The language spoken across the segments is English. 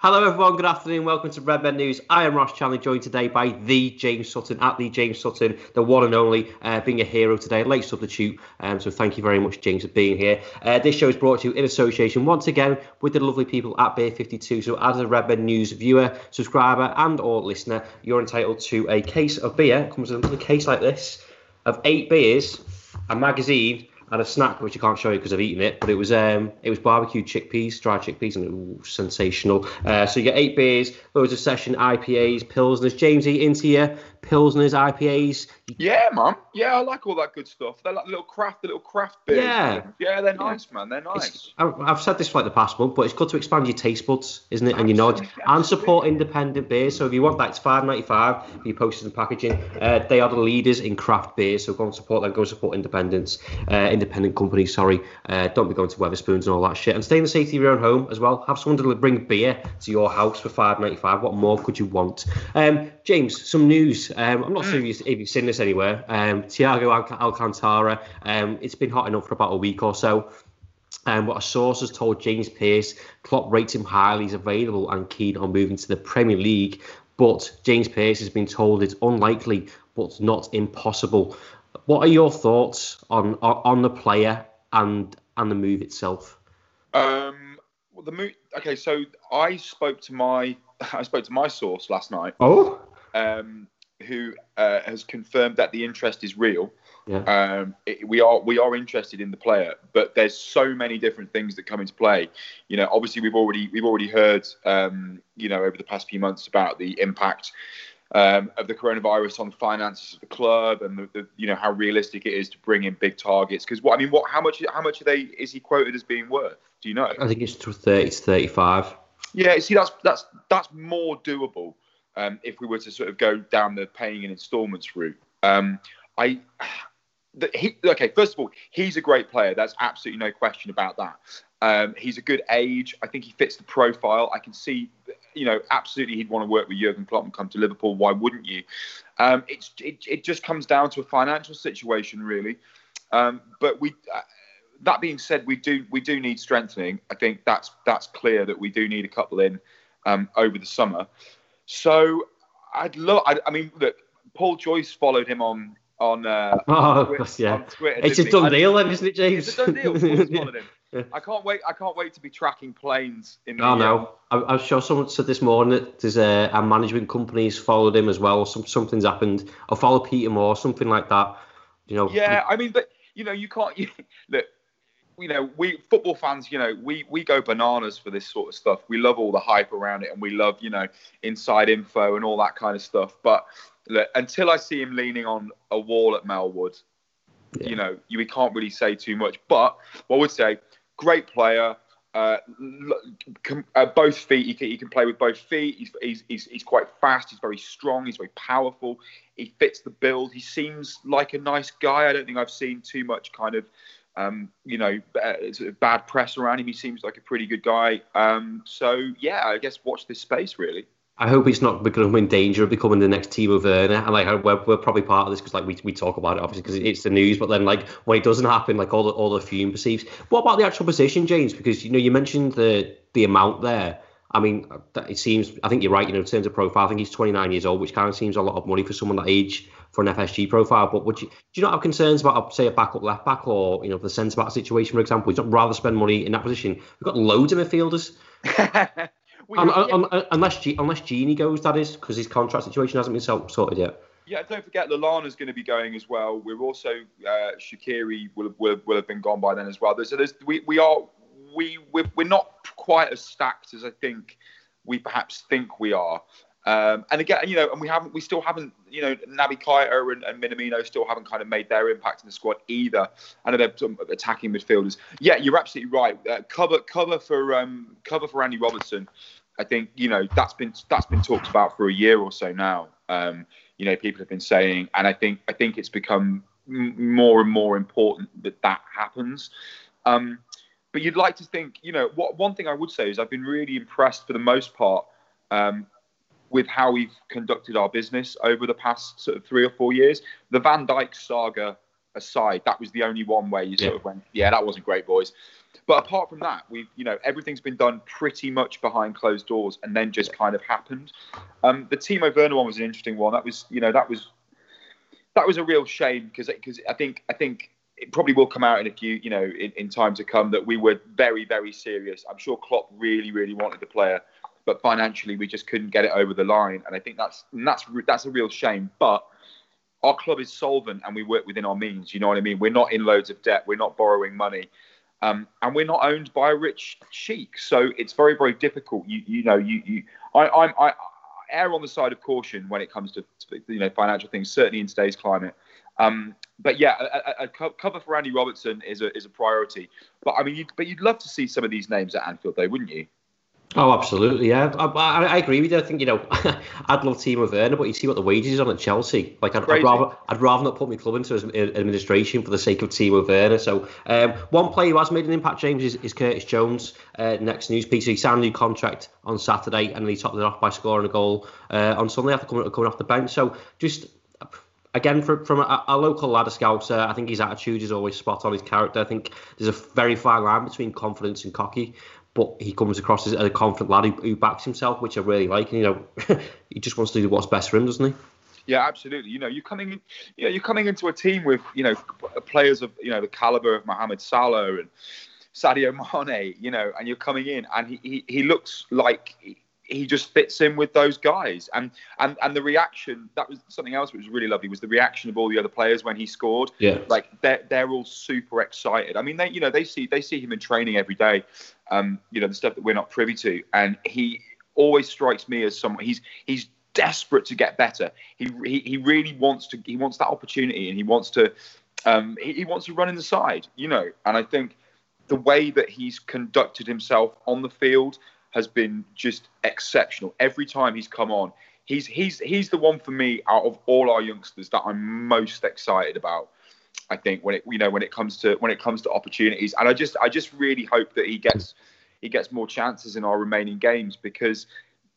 Hello, everyone. Good afternoon. Welcome to Redmen News. I am Ross Chandler, joined today by the James Sutton, at the James Sutton, the one and only, uh, being a hero today, late substitute. Um, so thank you very much, James, for being here. Uh, this show is brought to you in association once again with the lovely people at Beer 52. So as a Redmen News viewer, subscriber, and or listener, you're entitled to a case of beer. It comes in a case like this of eight beers, a magazine, and a snack which I can't show you because I've eaten it, but it was um it was barbecued chickpeas, dried chickpeas, and it was sensational. Uh, so you get eight beers, loads of session IPAs, pilsners. James, eat into you pilsners, IPAs. Yeah, man. Yeah, I like all that good stuff. They're like little craft, the little craft beers. Yeah, yeah, they're nice, man. They're nice. It's, I've said this for like the past month, but it's good to expand your taste buds, isn't it? Absolutely, and your knowledge and support independent beers. So if you want that, it's five ninety five for your posters and packaging. Uh, they are the leaders in craft beers, so go and support them. Go support independents, uh, independent companies. Sorry, uh, don't be going to Wetherspoons and all that shit. And stay in the safety of your own home as well. Have someone to bring beer to your house for five ninety five. What more could you want? Um, James, some news. Um, I'm not mm. sure if you've seen this anywhere. Um, Thiago Alcantara. Um, it's been hot enough for about a week or so. Um, what a source has told James Pearce, Klopp rates him highly. He's available and keen on moving to the Premier League. But James Pearce has been told it's unlikely, but not impossible. What are your thoughts on on the player and and the move itself? Um, well, the move. Okay, so I spoke to my I spoke to my source last night. Oh. Um, who uh, has confirmed that the interest is real. Yeah. Um, it, we are we are interested in the player, but there's so many different things that come into play. You know, obviously we've already we've already heard um, you know over the past few months about the impact um, of the coronavirus on the finances of the club and the, the, you know how realistic it is to bring in big targets. Because what I mean, what how much how much are they is he quoted as being worth? Do you know? I think it's thirty to thirty five. Yeah, see, that's that's that's more doable um, if we were to sort of go down the paying in instalments route. Um, I, the, he, okay, first of all, he's a great player. That's absolutely no question about that. Um, he's a good age. I think he fits the profile. I can see, you know, absolutely he'd want to work with Jurgen Klopp and come to Liverpool. Why wouldn't you? Um, it, it just comes down to a financial situation, really. Um, but we, uh, that being said, we do we do need strengthening. I think that's that's clear that we do need a couple in um, over the summer. So I'd love. I, I, mean, look, Paul Joyce followed him on on. Uh, oh, Twitter, yeah. Twitter, it's a done deal, then, isn't it, James? It's a done deal. Paul's. Yeah. I can't wait. I can't wait to be tracking planes in. The, oh no! I, I'm sure someone said this morning that there's a, a management company's followed him as well. Some something's happened. Or follow Peter Moore, something like that. You know. Yeah, I mean, but you know, you can't. You, look, you know, we football fans, you know, we we go bananas for this sort of stuff. We love all the hype around it, and we love, you know, inside info and all that kind of stuff. But look, until I see him leaning on a wall at Melwood, yeah. you know, you, we can't really say too much. But what I would say, great player. Uh, uh, both feet, he can, he can play with both feet. He's, he's, he's, he's quite fast. He's very strong. He's very powerful. He fits the build. He seems like a nice guy. I don't think I've seen too much kind of um, you know, uh, bad press around him. He seems like a pretty good guy. Um, so yeah, I guess watch this space really. I hope he's not becoming in danger of becoming the next Timo Werner. And like we're, we're probably part of this because like we, we talk about it obviously because it's the news. But then like when it doesn't happen, like all the all the fume perceives. What about the actual position, James? Because you know you mentioned the the amount there. I mean, it seems. I think you're right. You know, in terms of profile, I think he's 29 years old, which kind of seems a lot of money for someone that age for an FSG profile. But would you do you not have concerns about, say, a backup left back or you know the centre back situation, for example? Would you rather spend money in that position? We've got loads of midfielders. um, yeah. unless unless Gini goes, that is, because his contract situation hasn't been sorted yet. Yeah, don't forget Lallana's going to be going as well. We're also uh, Shaqiri will, will will have been gone by then as well. So there's we we are we we're, we're not quite as stacked as I think we perhaps think we are. Um, and again, you know, and we haven't, we still haven't, you know, Naby Keita and, and Minamino still haven't kind of made their impact in the squad either. I know they're attacking midfielders. Yeah, you're absolutely right. Uh, cover, cover for, um, cover for Andy Robertson. I think you know that's been that's been talked about for a year or so now. Um, you know, people have been saying, and I think I think it's become m- more and more important that that happens. Um, but you'd like to think, you know, what one thing I would say is I've been really impressed for the most part um, with how we've conducted our business over the past sort of three or four years. The Van Dijk saga aside, that was the only one where you sort yeah. of went, yeah, that wasn't great, boys. But apart from that, we've you know everything's been done pretty much behind closed doors, and then just kind of happened. Um, the Timo Werner one was an interesting one. That was you know that was that was a real shame because because I think I think it probably will come out in a few you know in, in time to come that we were very very serious. I'm sure Klopp really really wanted the player, but financially we just couldn't get it over the line, and I think that's that's that's a real shame. But our club is solvent and we work within our means. You know what I mean? We're not in loads of debt. We're not borrowing money. Um, and we're not owned by a rich sheik, so it's very, very difficult. You, you know, you, you I, I'm, I, I err on the side of caution when it comes to, to you know financial things, certainly in today's climate. Um, but yeah, a, a, a, cover for Andy Robertson is a is a priority. But I mean, you'd, but you'd love to see some of these names at Anfield, though, wouldn't you? Oh, absolutely, yeah. I, I, I, agree with you. I think you know, I'd love Timo Werner, but you see what the wages on at Chelsea. Like, I'd, I'd, rather, I'd rather not put my club into administration for the sake of Timo Werner. So, um, one player who has made an impact, James, is, is Curtis Jones. Uh, next news piece, he signed a new contract on Saturday, and he topped it off by scoring a goal uh, on Sunday after coming, coming off the bench. So, just again from from a, a local ladder a scouser, I think his attitude is always spot on. His character, I think there's a very fine line between confidence and cocky but he comes across as a confident lad who, who backs himself, which I really like. And, you know, he just wants to do what's best for him, doesn't he? Yeah, absolutely. You know, you're coming, in, you know, you're coming into a team with, you know, players of, you know, the caliber of Mohamed Salah and Sadio Mane, you know, and you're coming in, and he he, he looks like he just fits in with those guys. And and and the reaction that was something else which was really lovely was the reaction of all the other players when he scored. Yeah, like they're they're all super excited. I mean, they you know they see they see him in training every day. Um, you know the stuff that we're not privy to, and he always strikes me as someone he's he's desperate to get better. He he, he really wants to he wants that opportunity and he wants to um, he, he wants to run in the side. You know, and I think the way that he's conducted himself on the field has been just exceptional. Every time he's come on, he's he's he's the one for me out of all our youngsters that I'm most excited about. I think when it you know when it comes to when it comes to opportunities, and I just I just really hope that he gets he gets more chances in our remaining games because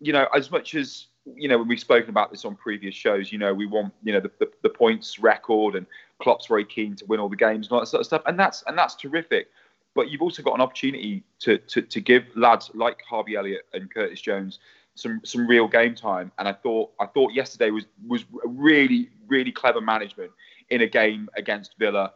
you know as much as you know when we've spoken about this on previous shows, you know we want you know the, the, the points record and Klopp's very keen to win all the games and all that sort of stuff, and that's and that's terrific but you've also got an opportunity to, to, to give lads like Harvey Elliott and Curtis Jones some some real game time. And I thought I thought yesterday was was really really clever management in a game against Villa.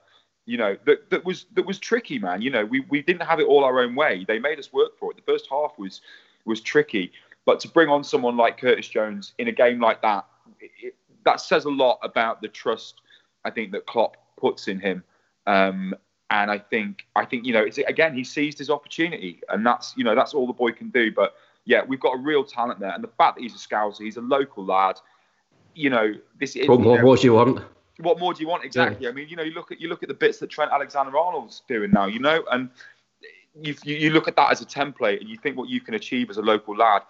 You know that that was that was tricky, man. You know we, we didn't have it all our own way. They made us work for it. The first half was was tricky, but to bring on someone like Curtis Jones in a game like that, it, that says a lot about the trust I think that Klopp puts in him. Um, and I think I think you know it's again he seized his opportunity, and that's you know that's all the boy can do. But yeah, we've got a real talent there, and the fact that he's a scouser, he's a local lad. You know this. Is What more, more do you want? What more do you want exactly? Yeah. I mean, you know, you look at you look at the bits that Trent Alexander-Arnold's doing now, you know, and you, you look at that as a template, and you think what you can achieve as a local lad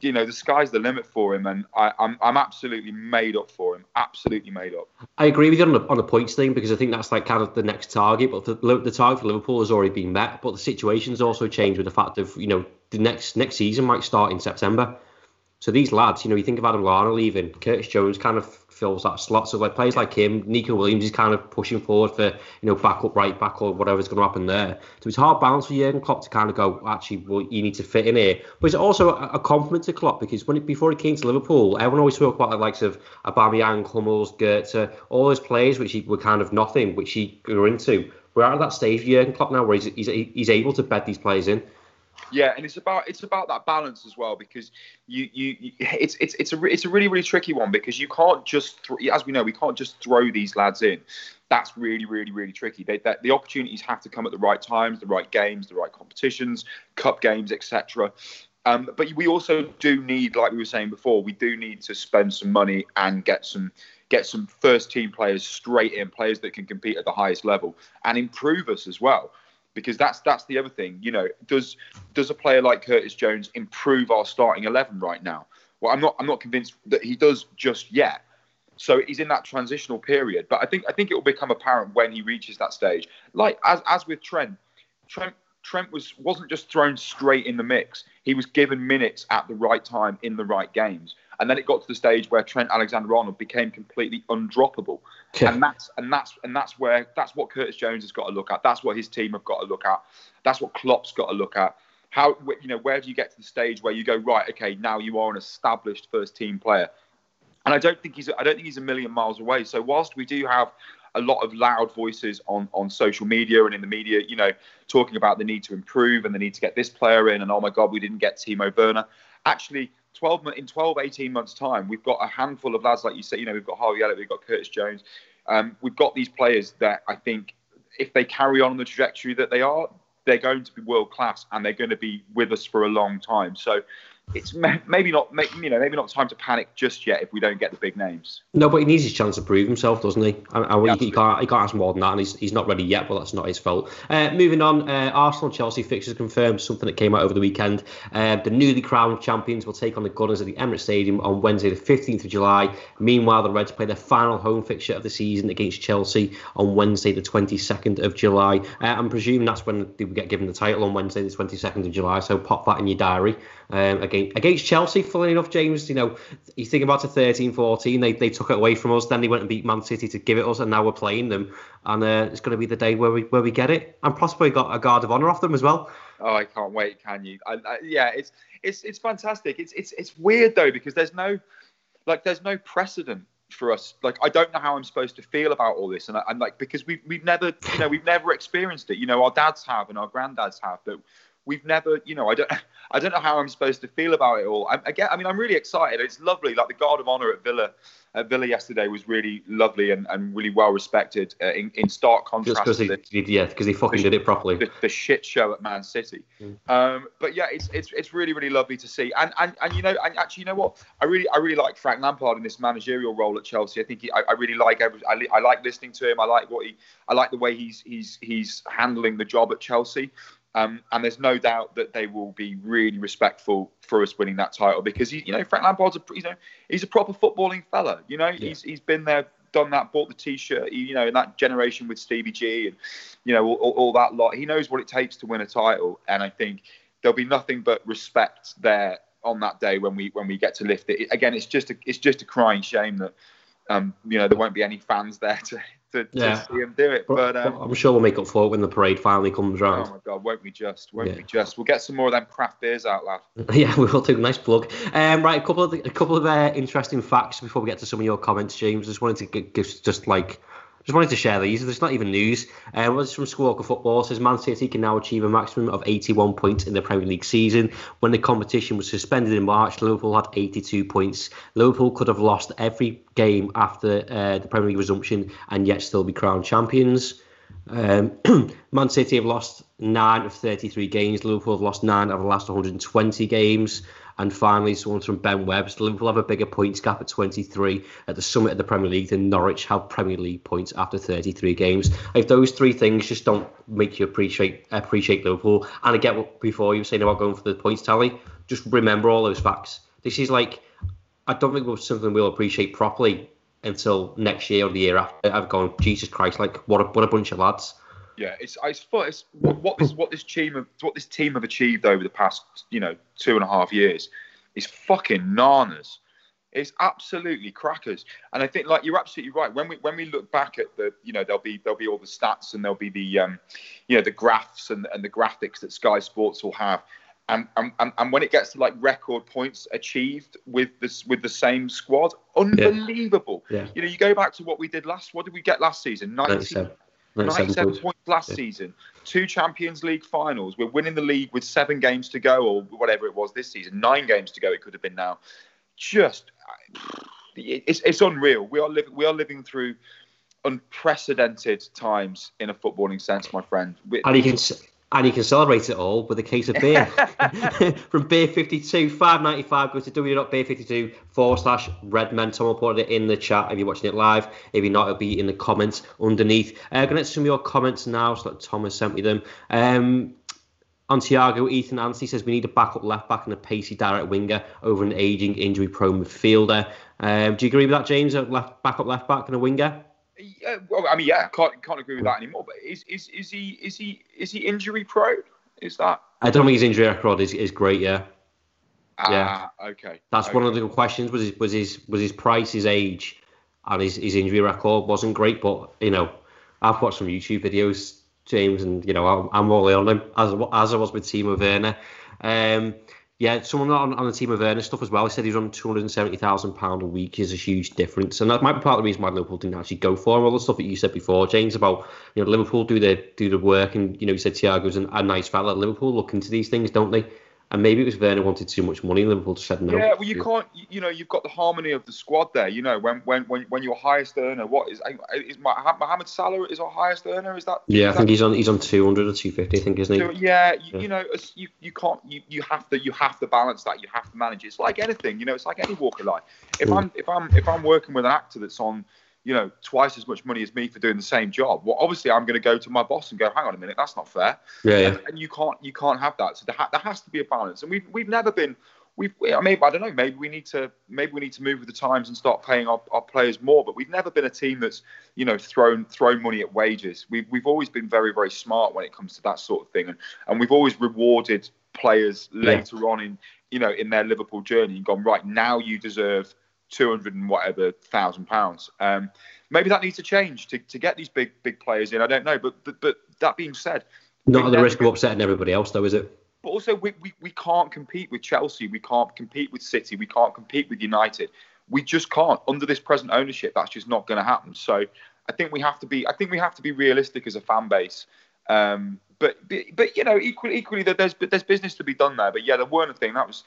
you know, the sky's the limit for him, and I, am I'm, I'm absolutely made up for him. Absolutely made up. I agree with you on the, on the points thing because I think that's like kind of the next target. But the, the target for Liverpool has already been met. But the situation's also changed with the fact of you know the next next season might start in September. So these lads, you know, you think of Adam Lallana leaving, Curtis Jones kind of fills that slot. So like players like him, Neco Williams is kind of pushing forward for you know backup right back or whatever's going to happen there. So it's hard balance for Jurgen Klopp to kind of go actually well you need to fit in here. But it's also a, compliment to Klopp because when it, before he came to Liverpool, everyone always spoke about the likes of Aubameyang, Hummels, Goetze, all those players which he were kind of nothing, which he grew into. We're at that stage, Jurgen Klopp now, where he's, he's he's able to bed these players in. Yeah, and it's about it's about that balance as well because you you, it's it's it's a it's a really really tricky one because you can't just th- as we know we can't just throw these lads in. That's really really really tricky. They, the opportunities have to come at the right times, the right games, the right competitions, cup games, etc. Um, but we also do need, like we were saying before, we do need to spend some money and get some get some first team players straight in, players that can compete at the highest level and improve us as well because that's that's the other thing. You know, does does a player like Curtis Jones improve our starting eleven right now? Well, I'm not I'm not convinced that he does just yet. So he's in that transitional period, but I think I think it will become apparent when he reaches that stage. Like as as with Trent, Trent Trent was wasn't just thrown straight in the mix. He was given minutes at the right time in the right games. And then it got to the stage where Trent Alexander-Arnold became completely undroppable, yeah. and that's and that's and that's where that's what Curtis Jones has got to look at. That's what his team have got to look at. That's what Klopp's got to look at. How you know where do you get to the stage where you go right? Okay, now you are an established first team player, and I don't think he's I don't think he's a million miles away. So whilst we do have a lot of loud voices on on social media and in the media, you know, talking about the need to improve and the need to get this player in, and oh my God, we didn't get Timo Werner. Actually, 12 in 12 18 months time we've got a handful of lads like you say you know we've got Harvey Elliott we've got Curtis Jones um, we've got these players that I think if they carry on the trajectory that they are they're going to be world class and they're going to be with us for a long time so it's maybe not, you know, maybe not time to panic just yet if we don't get the big names. No, but he needs his chance to prove himself, doesn't he? And yeah, he, can't, he can't ask more than that, and he's, he's not ready yet. But that's not his fault. Uh, moving on, uh, Arsenal Chelsea fixtures confirmed. Something that came out over the weekend. Uh, the newly crowned champions will take on the Gunners at the Emirates Stadium on Wednesday, the 15th of July. Meanwhile, the Reds play their final home fixture of the season against Chelsea on Wednesday, the 22nd of July. Uh, I'm presuming that's when they will get given the title on Wednesday, the 22nd of July. So pop that in your diary um, against, against Chelsea. Funnily enough, James, you know, you think about the 13 14, they, they took it away from us. Then they went and beat Man City to give it us, and now we're playing them. And uh, it's going to be the day where we where we get it. And possibly got a guard of honour off them as well. Oh, I can't wait. Can you? I, I, yeah, it's it's it's fantastic. It's it's it's weird though because there's no like there's no precedent for us. Like I don't know how I'm supposed to feel about all this, and I, am like because we've we've never you know we've never experienced it. You know, our dads have and our granddads have, but we've never, you know, I don't, I don't know how I'm supposed to feel about it all. I, I, get, I mean, I'm really excited. It's lovely. Like the guard of honor at Villa, at Villa yesterday was really lovely and, and really well respected. Uh, in, in stark contrast, Just because he, yeah, because he fucking the, did it properly. The, the, shit show at Man City. Mm. Um, but yeah, it's it's it's really really lovely to see. And and and you know, and actually, you know what? I really I really like Frank Lampard in this managerial role at Chelsea. I think he, I, I really like every, I, I like listening to him. I like what he, I like the way he's he's he's handling the job at Chelsea. Um, and there's no doubt that they will be really respectful for us winning that title because you know Frank Lampard's a you know he's a proper footballing fella. You know yeah. he's he's been there, done that, bought the T-shirt. You know in that generation with Stevie G and you know all, all, that lot. He knows what it takes to win a title, and I think there'll be nothing but respect there on that day when we when we get to lift it. Again, it's just a it's just a crying shame that um, you know there won't be any fans there to to, yeah. to see him do it. But, um, I'm sure we'll make up for it when the parade finally comes round. Oh my god, won't we just? Won't yeah. we just? We'll get some more of them craft beers out, lad. yeah, we will do. A nice plug. Um, right, a couple of a couple of uh, interesting facts before we get to some of your comments, James. Just wanted to give just like just wanted to share these. There's not even news. Uh, was from Squawka Football It says Man City can now achieve a maximum of 81 points in the Premier League season. When the competition was suspended in March, Liverpool had 82 points. Liverpool could have lost every game after uh, the Premier League resumption and yet still be crowned champions. Um, Man City have lost nine of 33 games. Liverpool have lost nine of the last 120 games. And finally, someone from Ben Webb. Liverpool have a bigger points gap at 23 at the summit of the Premier League than Norwich have Premier League points after 33 games. If those three things just don't make you appreciate appreciate Liverpool, and I get what before you were saying about going for the points tally, just remember all those facts. This is like, I don't think it's something we'll appreciate properly until next year or the year after. I've gone, Jesus Christ, like what a what a bunch of lads. Yeah, it's it's, it's what, what this what this team have what this team have achieved over the past you know two and a half years is fucking nanas. It's absolutely crackers. And I think like you're absolutely right. When we when we look back at the, you know, there'll be there'll be all the stats and there'll be the um, you know, the graphs and, and the graphics that Sky Sports will have. And, and, and when it gets to like record points achieved with this with the same squad, unbelievable. Yeah. You know, you go back to what we did last. What did we get last season? 97, 97 points. points last yeah. season. Two Champions League finals. We're winning the league with seven games to go, or whatever it was this season. Nine games to go. It could have been now. Just, it's, it's unreal. We are living. We are living through unprecedented times in a footballing sense, my friend. And you can and you can celebrate it all with a case of beer from Beer 52, 595. Go to www.beer52 forward slash Redmen. Tom will put it in the chat if you're watching it live. If you're not, it'll be in the comments underneath. Uh, going to some of your comments now. So like Tom has sent me them. Um, on Thiago, Ethan Anstey says we need a backup left back and a pacey direct winger over an aging injury prone midfielder. Um, do you agree with that, James? A left backup left back and a winger? Yeah, well, I mean, yeah, can't can't agree with that anymore. But is is is he is he is he injury prone? Is that? I don't think his injury record is, is great. Yeah. Ah, yeah. Okay. That's okay. one of the questions. Was his was his was his price, his age, and his, his injury record wasn't great. But you know, I've watched some YouTube videos, James, and you know, I'm, I'm all in on him as as I was with Timo Werner. Um, yeah, someone on, on the team of Ernest stuff as well. He said he's on two hundred and seventy thousand pound a week is a huge difference, and that might be part of the reason why Liverpool didn't actually go for him. All the stuff that you said before, James, about you know Liverpool do the do the work, and you know you said Thiago's an, a nice fella. Liverpool look into these things, don't they? And maybe it was Werner wanted too much money. Liverpool just said no. Yeah, well, you can't. You know, you've got the harmony of the squad there. You know, when when when, when your highest earner, what is is Mohamed Salah is our highest earner? Is that? Yeah, is I think that, he's on he's on two hundred or two fifty. I think isn't he? So, yeah, you, yeah, you know, you, you can't you, you have to you have to balance that. You have to manage. It's like anything. You know, it's like any walk of life. If mm. I'm if I'm if I'm working with an actor that's on you know, twice as much money as me for doing the same job. Well, obviously, I'm going to go to my boss and go, "Hang on a minute, that's not fair." Yeah, yeah. And, and, you can't, you can't have that. So there, ha- there has to be a balance. And we've, we've never been, we've, I mean, I don't know, maybe we need to, maybe we need to move with the times and start paying our, our players more. But we've never been a team that's, you know, thrown, thrown money at wages. We've, we've always been very, very smart when it comes to that sort of thing, and, and we've always rewarded players later yeah. on in, you know, in their Liverpool journey and gone right now. You deserve two hundred and whatever thousand pounds. Um, maybe that needs to change to, to get these big big players in. I don't know, but but, but that being said, not at the risk of upsetting everybody else, though, is it? But also, we, we, we can't compete with Chelsea. We can't compete with City. We can't compete with United. We just can't under this present ownership. That's just not going to happen. So I think we have to be. I think we have to be realistic as a fan base. Um, but, but but you know, equally equally, there's there's business to be done there. But yeah, the Werner thing that was,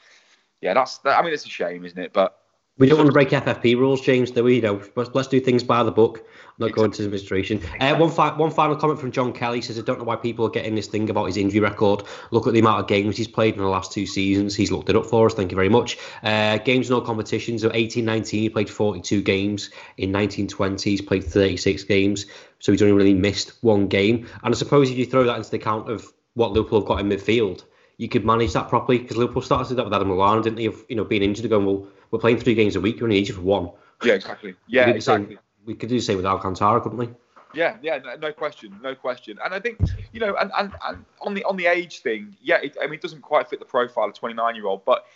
yeah, that's. I mean, it's a shame, isn't it? But we don't want to break FFP rules, James, do we? You know, let's do things by the book, not go into administration. Uh, one, fi- one final comment from John Kelly says, I don't know why people are getting this thing about his injury record. Look at the amount of games he's played in the last two seasons. He's looked it up for us. Thank you very much. Uh, games in all competitions. So 18 19, he played 42 games. In 1920, he's played 36 games. So he's only really missed one game. And I suppose if you throw that into the account of what Liverpool have got in midfield, you could manage that properly because Liverpool started that with Adam Lallana, didn't they? Of you know being injured, going well, we're playing three games a week. You're only injured for one. Yeah, exactly. Yeah, we exactly. Same, we could do the same with Alcantara, couldn't we? Yeah, yeah, no, no, question, no question. And I think you know, and, and, and on the on the age thing, yeah, it, I mean, it doesn't quite fit the profile of 29 year old, but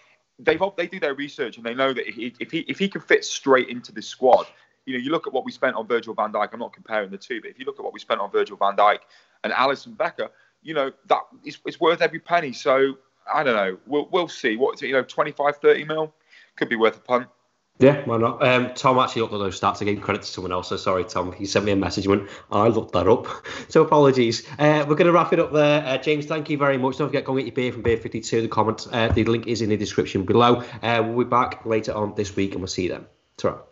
they've they do their research and they know that if he, if he if he can fit straight into this squad, you know, you look at what we spent on Virgil Van Dijk. I'm not comparing the two, but if you look at what we spent on Virgil Van Dijk and Alisson Becker, you know that it's, it's worth every penny. So I don't know. We'll we'll see. What you know, 25, 30 mil could be worth a punt. Yeah, why not? Um, Tom actually looked at those stats. I gave credit to someone else. So sorry, Tom. He sent me a message. He went, I looked that up. So apologies. Uh, we're going to wrap it up there. Uh, James, thank you very much. Don't forget, go and get your beer from Beer 52. The comment, uh, the link is in the description below. Uh, we'll be back later on this week and we'll see you then. ta